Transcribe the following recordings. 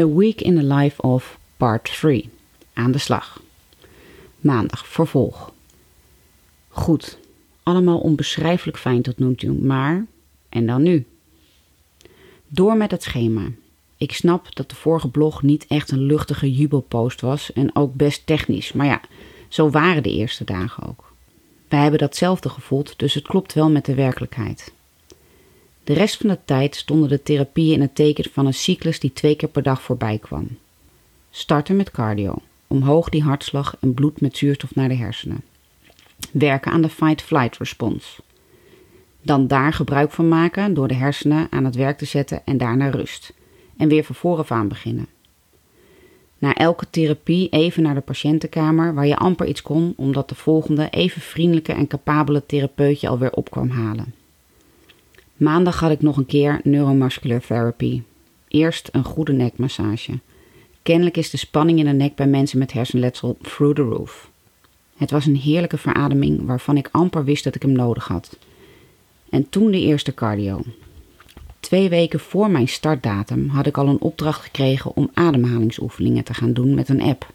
A Week in the Life of Part 3. Aan de slag. Maandag, vervolg. Goed, allemaal onbeschrijfelijk fijn tot nu toe, maar en dan nu? Door met het schema. Ik snap dat de vorige blog niet echt een luchtige jubelpost was en ook best technisch, maar ja, zo waren de eerste dagen ook. Wij hebben datzelfde gevoeld, dus het klopt wel met de werkelijkheid. De rest van de tijd stonden de therapieën in het teken van een cyclus die twee keer per dag voorbij kwam. Starten met cardio, omhoog die hartslag en bloed met zuurstof naar de hersenen. Werken aan de fight-flight response. Dan daar gebruik van maken door de hersenen aan het werk te zetten en daarna rust. En weer van vooraf aan beginnen. Na elke therapie even naar de patiëntenkamer waar je amper iets kon omdat de volgende even vriendelijke en capabele therapeut je alweer op kwam halen. Maandag had ik nog een keer neuromuscular therapy. Eerst een goede nekmassage. Kennelijk is de spanning in de nek bij mensen met hersenletsel through the roof. Het was een heerlijke verademing waarvan ik amper wist dat ik hem nodig had. En toen de eerste cardio. Twee weken voor mijn startdatum had ik al een opdracht gekregen om ademhalingsoefeningen te gaan doen met een app.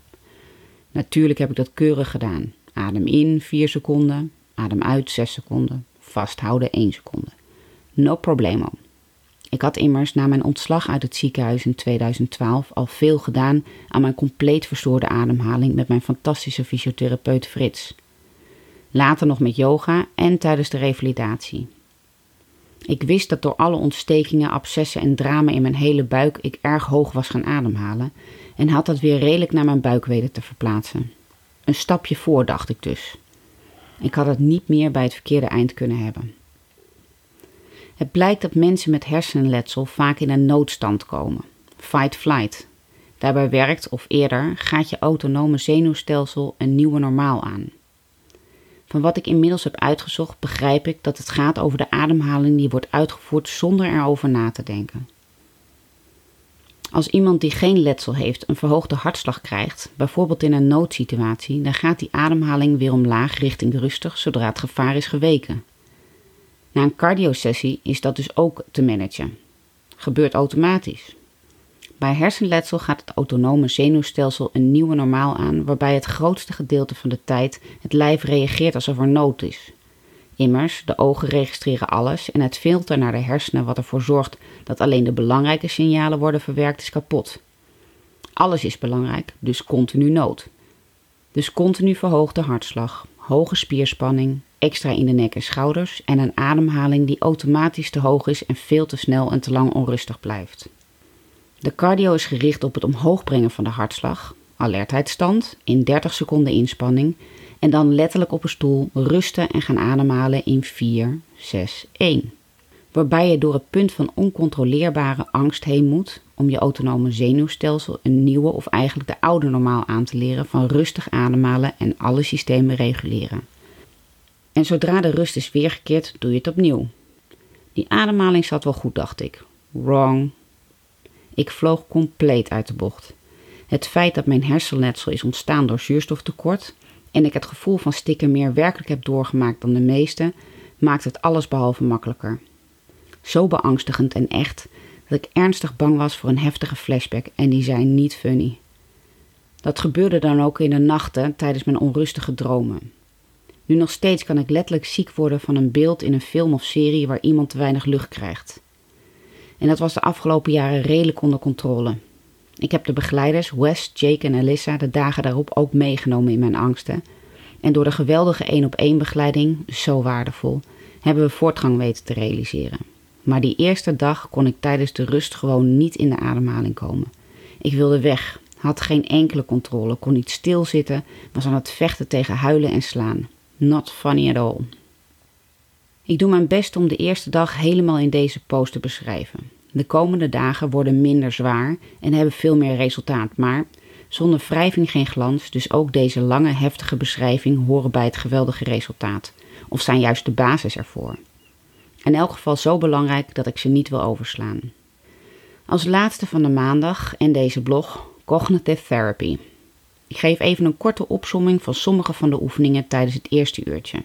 Natuurlijk heb ik dat keurig gedaan. Adem in 4 seconden, adem uit 6 seconden, vasthouden 1 seconde. No problemo. Ik had immers na mijn ontslag uit het ziekenhuis in 2012 al veel gedaan aan mijn compleet verstoorde ademhaling met mijn fantastische fysiotherapeut Frits. Later nog met yoga en tijdens de revalidatie. Ik wist dat door alle ontstekingen, abscessen en drama in mijn hele buik ik erg hoog was gaan ademhalen en had dat weer redelijk naar mijn buik weten te verplaatsen. Een stapje voor, dacht ik dus. Ik had het niet meer bij het verkeerde eind kunnen hebben. Het blijkt dat mensen met hersenletsel vaak in een noodstand komen. Fight-flight. Daarbij werkt, of eerder, gaat je autonome zenuwstelsel een nieuwe normaal aan. Van wat ik inmiddels heb uitgezocht, begrijp ik dat het gaat over de ademhaling die wordt uitgevoerd zonder erover na te denken. Als iemand die geen letsel heeft een verhoogde hartslag krijgt, bijvoorbeeld in een noodsituatie, dan gaat die ademhaling weer omlaag richting rustig zodra het gevaar is geweken. Na een cardiosessie is dat dus ook te managen. Gebeurt automatisch. Bij hersenletsel gaat het autonome zenuwstelsel een nieuwe normaal aan, waarbij het grootste gedeelte van de tijd het lijf reageert alsof er nood is. Immers, de ogen registreren alles en het filter naar de hersenen wat ervoor zorgt dat alleen de belangrijke signalen worden verwerkt is kapot. Alles is belangrijk, dus continu nood. Dus continu verhoogde hartslag, hoge spierspanning, extra in de nek en schouders en een ademhaling die automatisch te hoog is en veel te snel en te lang onrustig blijft. De cardio is gericht op het omhoog brengen van de hartslag, alertheidsstand in 30 seconden inspanning en dan letterlijk op een stoel rusten en gaan ademhalen in 4, 6, 1. Waarbij je door het punt van oncontroleerbare angst heen moet om je autonome zenuwstelsel een nieuwe of eigenlijk de oude normaal aan te leren van rustig ademhalen en alle systemen reguleren. En zodra de rust is weergekeerd, doe je het opnieuw. Die ademhaling zat wel goed, dacht ik. Wrong. Ik vloog compleet uit de bocht. Het feit dat mijn hersenletsel is ontstaan door zuurstoftekort en ik het gevoel van stikken meer werkelijk heb doorgemaakt dan de meesten, maakt het alles behalve makkelijker. Zo beangstigend en echt dat ik ernstig bang was voor een heftige flashback en die zijn niet funny. Dat gebeurde dan ook in de nachten tijdens mijn onrustige dromen. Nu nog steeds kan ik letterlijk ziek worden van een beeld in een film of serie waar iemand te weinig lucht krijgt. En dat was de afgelopen jaren redelijk onder controle. Ik heb de begeleiders Wes, Jake en Alyssa de dagen daarop ook meegenomen in mijn angsten. En door de geweldige één op één begeleiding, zo waardevol, hebben we voortgang weten te realiseren. Maar die eerste dag kon ik tijdens de rust gewoon niet in de ademhaling komen. Ik wilde weg, had geen enkele controle, kon niet stilzitten, was aan het vechten tegen huilen en slaan. Not funny at all. Ik doe mijn best om de eerste dag helemaal in deze post te beschrijven. De komende dagen worden minder zwaar en hebben veel meer resultaat, maar zonder wrijving geen glans, dus ook deze lange heftige beschrijving horen bij het geweldige resultaat, of zijn juist de basis ervoor. In elk geval zo belangrijk dat ik ze niet wil overslaan. Als laatste van de maandag en deze blog Cognitive Therapy. Ik geef even een korte opsomming van sommige van de oefeningen tijdens het eerste uurtje.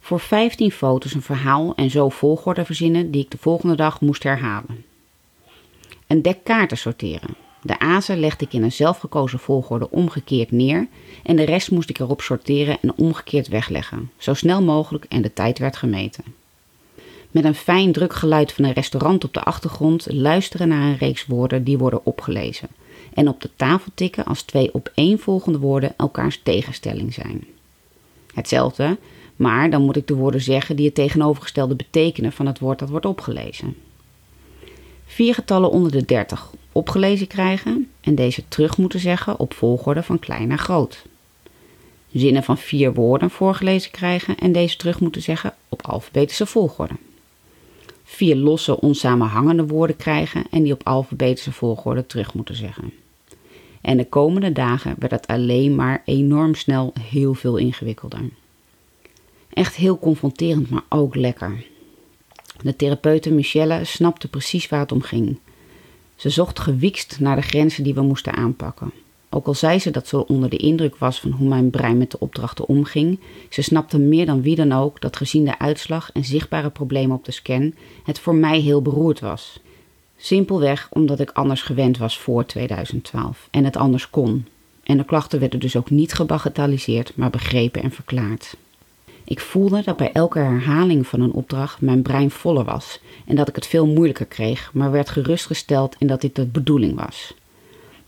Voor 15 foto's een verhaal en zo volgorde verzinnen die ik de volgende dag moest herhalen. Een dek kaarten sorteren. De azen legde ik in een zelfgekozen volgorde omgekeerd neer en de rest moest ik erop sorteren en omgekeerd wegleggen, zo snel mogelijk en de tijd werd gemeten. Met een fijn druk geluid van een restaurant op de achtergrond luisteren naar een reeks woorden die worden opgelezen en op de tafel tikken als twee opeenvolgende woorden elkaars tegenstelling zijn. Hetzelfde, maar dan moet ik de woorden zeggen die het tegenovergestelde betekenen van het woord dat wordt opgelezen. Vier getallen onder de 30 opgelezen krijgen en deze terug moeten zeggen op volgorde van klein naar groot. Zinnen van vier woorden voorgelezen krijgen en deze terug moeten zeggen op alfabetische volgorde. Vier losse onsamenhangende woorden krijgen en die op alfabetische volgorde terug moeten zeggen. En de komende dagen werd het alleen maar enorm snel heel veel ingewikkelder. Echt heel confronterend, maar ook lekker. De therapeute Michelle snapte precies waar het om ging. Ze zocht gewiekst naar de grenzen die we moesten aanpakken. Ook al zei ze dat ze onder de indruk was van hoe mijn brein met de opdrachten omging, ze snapte meer dan wie dan ook dat gezien de uitslag en zichtbare problemen op de scan het voor mij heel beroerd was. Simpelweg omdat ik anders gewend was voor 2012 en het anders kon. En de klachten werden dus ook niet gebagatelliseerd, maar begrepen en verklaard. Ik voelde dat bij elke herhaling van een opdracht mijn brein voller was en dat ik het veel moeilijker kreeg, maar werd gerustgesteld in dat dit de bedoeling was.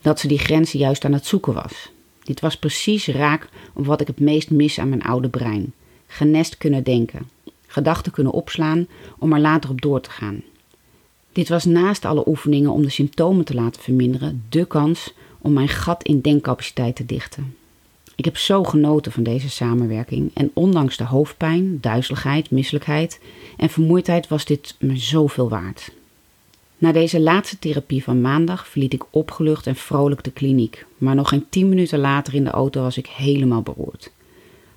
Dat ze die grenzen juist aan het zoeken was. Dit was precies raak op wat ik het meest mis aan mijn oude brein. Genest kunnen denken, gedachten kunnen opslaan om er later op door te gaan. Dit was naast alle oefeningen om de symptomen te laten verminderen, de kans om mijn gat in denkcapaciteit te dichten. Ik heb zo genoten van deze samenwerking en ondanks de hoofdpijn, duizeligheid, misselijkheid en vermoeidheid was dit me zoveel waard. Na deze laatste therapie van maandag verliet ik opgelucht en vrolijk de kliniek, maar nog geen tien minuten later in de auto was ik helemaal beroerd.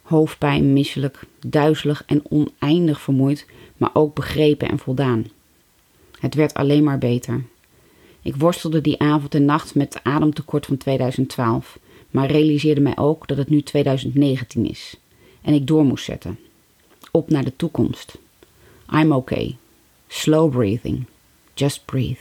Hoofdpijn, misselijk, duizelig en oneindig vermoeid, maar ook begrepen en voldaan. Het werd alleen maar beter. Ik worstelde die avond en nacht met het ademtekort van 2012 maar realiseerde mij ook dat het nu 2019 is en ik door moest zetten. Op naar de toekomst. I'm okay. Slow breathing. Just breathe.